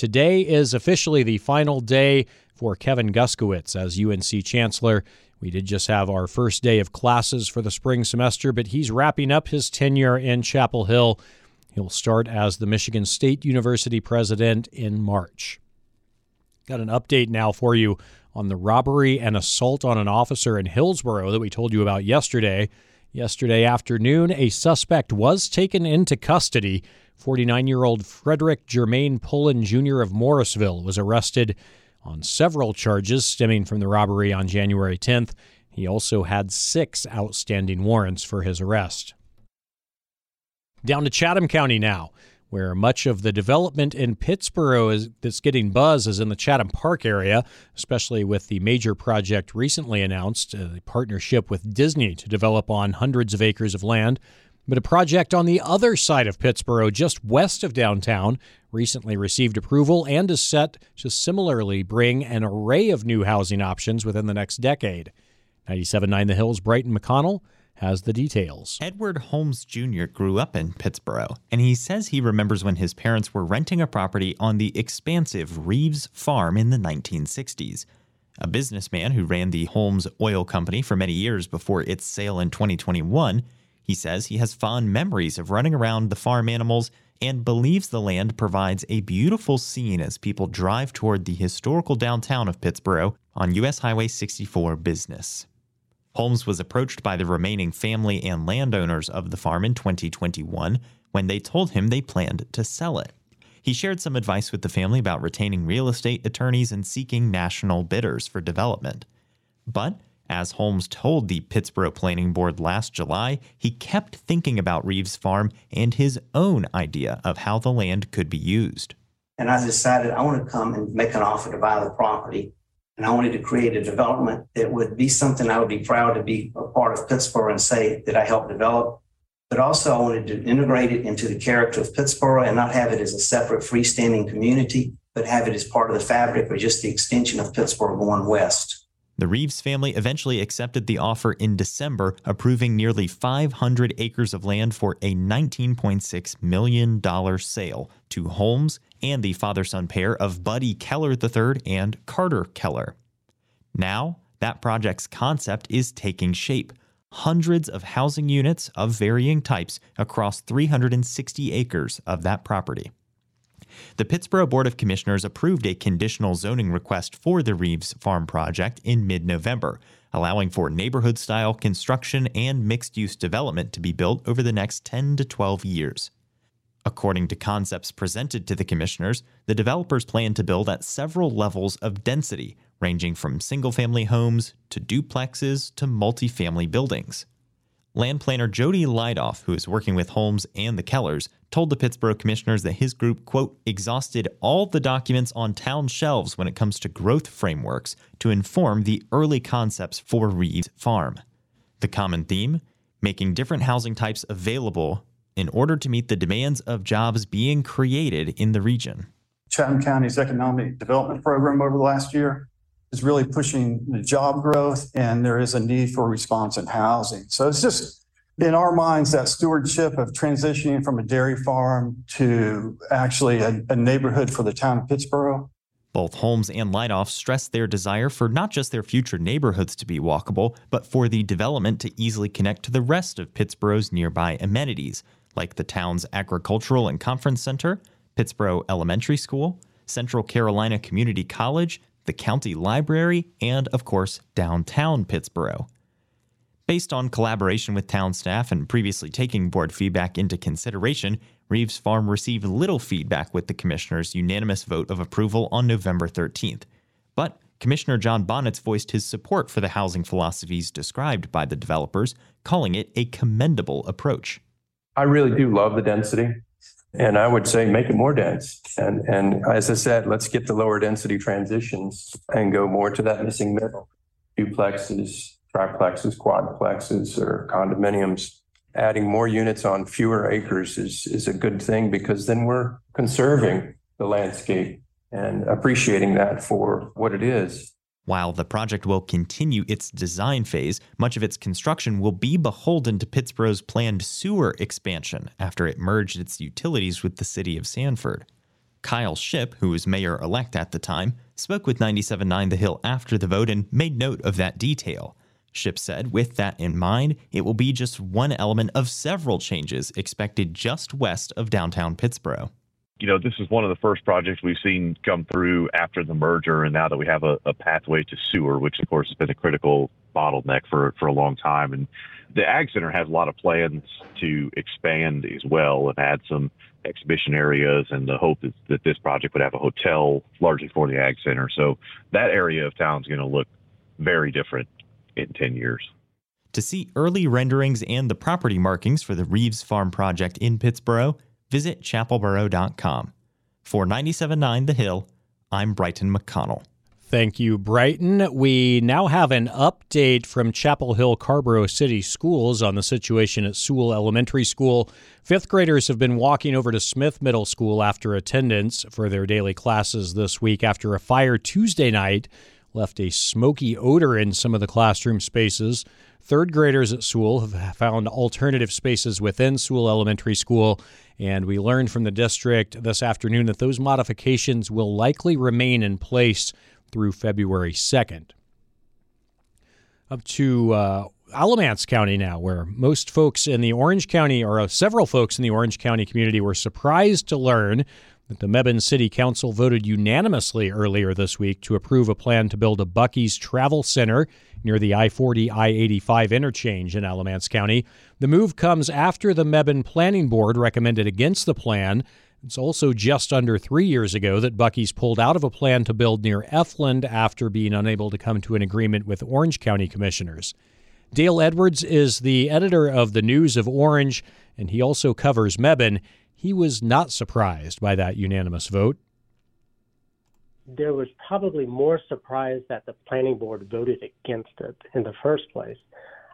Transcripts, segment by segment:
today is officially the final day for Kevin Guskiewicz as UNC Chancellor. We did just have our first day of classes for the spring semester, but he's wrapping up his tenure in Chapel Hill. He'll start as the Michigan State University president in March. Got an update now for you on the robbery and assault on an officer in Hillsboro that we told you about yesterday. Yesterday afternoon, a suspect was taken into custody. 49 year old Frederick Germain Pullen Jr. of Morrisville was arrested on several charges stemming from the robbery on January 10th. He also had six outstanding warrants for his arrest. Down to Chatham County now, where much of the development in Pittsboro is, that's getting buzz is in the Chatham Park area, especially with the major project recently announced, a uh, partnership with Disney to develop on hundreds of acres of land. But a project on the other side of Pittsboro, just west of downtown, recently received approval and is set to similarly bring an array of new housing options within the next decade. 97.9 The Hills, Brighton McConnell has the details. Edward Holmes Jr. grew up in Pittsboro, and he says he remembers when his parents were renting a property on the expansive Reeves Farm in the 1960s. A businessman who ran the Holmes Oil Company for many years before its sale in 2021, he says he has fond memories of running around the farm animals and believes the land provides a beautiful scene as people drive toward the historical downtown of Pittsboro on US Highway 64 business. Holmes was approached by the remaining family and landowners of the farm in 2021 when they told him they planned to sell it. He shared some advice with the family about retaining real estate attorneys and seeking national bidders for development. But as Holmes told the Pittsboro Planning Board last July, he kept thinking about Reeves Farm and his own idea of how the land could be used. And I decided I want to come and make an offer to buy the property. And I wanted to create a development that would be something I would be proud to be a part of Pittsboro and say that I helped develop. But also, I wanted to integrate it into the character of Pittsboro and not have it as a separate freestanding community, but have it as part of the fabric or just the extension of Pittsboro going west. The Reeves family eventually accepted the offer in December, approving nearly 500 acres of land for a $19.6 million sale to Holmes and the father son pair of Buddy Keller III and Carter Keller. Now, that project's concept is taking shape. Hundreds of housing units of varying types across 360 acres of that property. The Pittsboro Board of Commissioners approved a conditional zoning request for the Reeves Farm project in mid November, allowing for neighborhood style construction and mixed use development to be built over the next 10 to 12 years. According to concepts presented to the commissioners, the developers plan to build at several levels of density, ranging from single family homes to duplexes to multifamily buildings. Land planner Jody Lidoff, who is working with Holmes and the Kellers, told the Pittsboro commissioners that his group, quote, exhausted all the documents on town shelves when it comes to growth frameworks to inform the early concepts for Reeves Farm. The common theme? Making different housing types available in order to meet the demands of jobs being created in the region. Chatham County's economic development program over the last year is really pushing the job growth and there is a need for response in housing. So it's just in our minds that stewardship of transitioning from a dairy farm to actually a, a neighborhood for the town of Pittsboro. Both Holmes and Lidoff stress their desire for not just their future neighborhoods to be walkable, but for the development to easily connect to the rest of Pittsboro's nearby amenities, like the town's agricultural and conference center, Pittsboro Elementary School, Central Carolina Community College, the county library, and, of course, downtown Pittsboro. Based on collaboration with town staff and previously taking board feedback into consideration, Reeves Farm received little feedback with the commissioner's unanimous vote of approval on November 13th. But Commissioner John Bonitz voiced his support for the housing philosophies described by the developers, calling it a commendable approach. I really do love the density. And I would say make it more dense. And, and as I said, let's get the lower density transitions and go more to that missing middle. Duplexes, triplexes, quadplexes, or condominiums. Adding more units on fewer acres is, is a good thing because then we're conserving the landscape and appreciating that for what it is. While the project will continue its design phase, much of its construction will be beholden to Pittsboro's planned sewer expansion after it merged its utilities with the city of Sanford. Kyle Shipp, who was mayor elect at the time, spoke with 97.9 The Hill after the vote and made note of that detail. Shipp said, with that in mind, it will be just one element of several changes expected just west of downtown Pittsboro. You know, this is one of the first projects we've seen come through after the merger, and now that we have a, a pathway to sewer, which of course has been a critical bottleneck for for a long time. And the Ag Center has a lot of plans to expand as well and add some exhibition areas. And the hope is that this project would have a hotel largely for the Ag Center. So that area of town is going to look very different in 10 years. To see early renderings and the property markings for the Reeves Farm project in Pittsboro, visit chapelboro.com. For 97.9 The Hill, I'm Brighton McConnell. Thank you, Brighton. We now have an update from Chapel Hill Carrboro City Schools on the situation at Seawell Elementary School. Fifth graders have been walking over to Smith Middle School after attendance for their daily classes this week after a fire Tuesday night left a smoky odor in some of the classroom spaces. Third graders at Seawell have found alternative spaces within Seawell Elementary School, and we learned from the district this afternoon that those modifications will likely remain in place through February 2nd. Up to uh, Alamance County now, where most folks in the Orange County, or several folks in the Orange County community, were surprised to learn that the Mebane City Council voted unanimously earlier this week to approve a plan to build a Buc-ee's Travel Center near the I 40 I 85 interchange in Alamance County. The move comes after the Mebane Planning Board recommended against the plan it's also just under three years ago that Buc-ee's pulled out of a plan to build near Efland after being unable to come to an agreement with Orange County commissioners. Dale Edwards is the editor of the News of Orange, and he also covers Mebane. He was not surprised by that unanimous vote. There was probably more surprise that the planning board voted against it in the first place.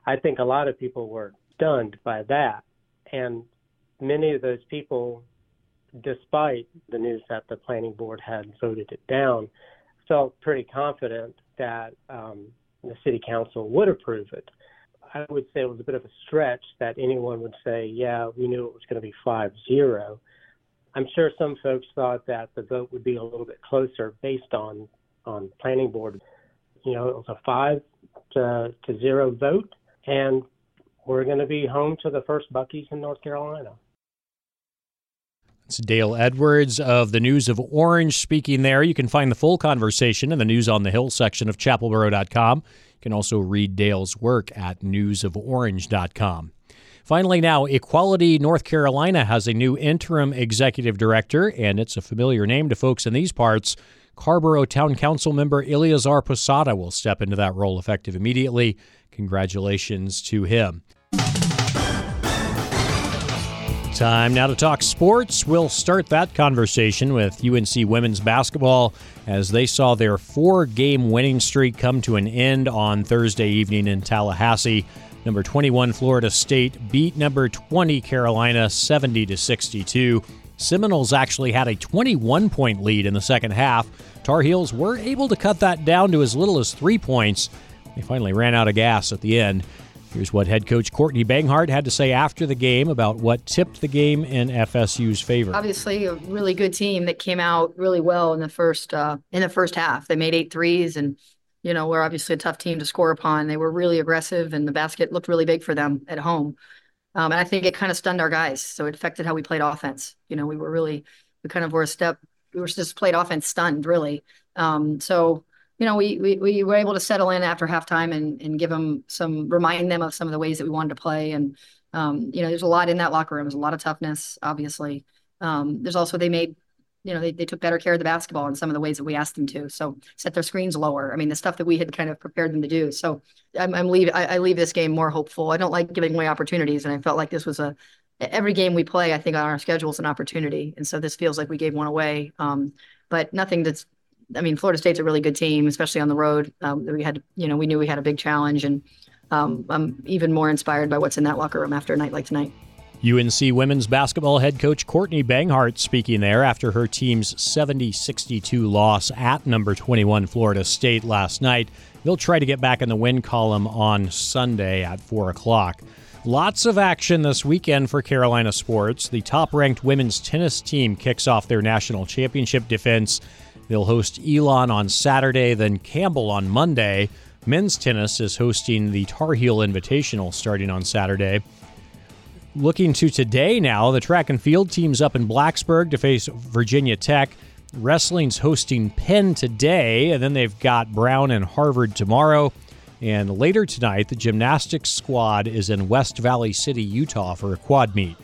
I think a lot of people were stunned by that. And many of those people despite the news that the planning board had voted it down, felt pretty confident that um, the city council would approve it. I would say it was a bit of a stretch that anyone would say, yeah, we knew it was going to be 5 0. I'm sure some folks thought that the vote would be a little bit closer based on, on planning board. You know, it was a 5 to, to 0 vote, and we're going to be home to the first Buc-ee's in North Carolina. It's Dale Edwards of the News of Orange speaking there. You can find the full conversation in the News on the Hill section of chapelboro.com. You can also read Dale's work at newsoforange.com. Finally, now, Equality North Carolina has a new interim executive director, and it's a familiar name to folks in these parts. Carrboro Town Council member Eleazar Posada will step into that role effective immediately. Congratulations to him. Time now to talk sports. We'll start that conversation with UNC women's basketball as they saw their four game winning streak come to an end on Thursday evening in Tallahassee. Number 21 Florida State beat number 20 Carolina 70 to 62. Seminoles actually had a 21 point lead in the second half. Tar Heels were able to cut that down to as little as three points. They finally ran out of gas at the end. Here's what head coach Courtney Banghart had to say after the game about what tipped the game in FSU's favor. Obviously, a really good team that came out really well in the first uh, in the first half. They made eight threes, and you know we're obviously a tough team to score upon. They were really aggressive, and the basket looked really big for them at home. Um, and I think it kind of stunned our guys, so it affected how we played offense. You know, we were really we kind of were a step. We were just played offense stunned, really. Um, so you know, we, we, we were able to settle in after halftime and, and give them some, remind them of some of the ways that we wanted to play. And, um, you know, there's a lot in that locker room. There's a lot of toughness, obviously. Um, there's also, they made, you know, they, they took better care of the basketball in some of the ways that we asked them to. So set their screens lower. I mean, the stuff that we had kind of prepared them to do. So I'm, I'm leave, I, I leave this game more hopeful. I don't like giving away opportunities. And I felt like this was a, every game we play, I think on our schedule is an opportunity. And so this feels like we gave one away. Um, but nothing that's I mean, Florida State's a really good team, especially on the road. Um, we had, you know, we knew we had a big challenge, and um, I'm even more inspired by what's in that locker room after a night like tonight. UNC women's basketball head coach Courtney Banghart speaking there after her team's 70 62 loss at number 21 Florida State last night. They'll try to get back in the win column on Sunday at 4 o'clock. Lots of action this weekend for Carolina sports. The top ranked women's tennis team kicks off their national championship defense. They'll host Elon on Saturday, then Campbell on Monday. Men's tennis is hosting the Tar Heel Invitational starting on Saturday. Looking to today now, the track and field team's up in Blacksburg to face Virginia Tech. Wrestling's hosting Penn today, and then they've got Brown and Harvard tomorrow. And later tonight, the gymnastics squad is in West Valley City, Utah for a quad meet.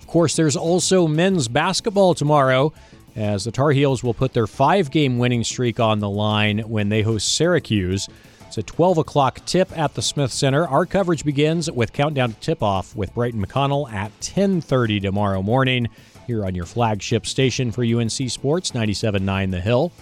Of course, there's also men's basketball tomorrow, as the Tar Heels will put their five game winning streak on the line when they host Syracuse. It's a 12 o'clock tip at the Smith Center. Our coverage begins with countdown to tip off with Brighton McConnell at 10:30 tomorrow morning here on your flagship station for UNC Sports 97.9 The Hill.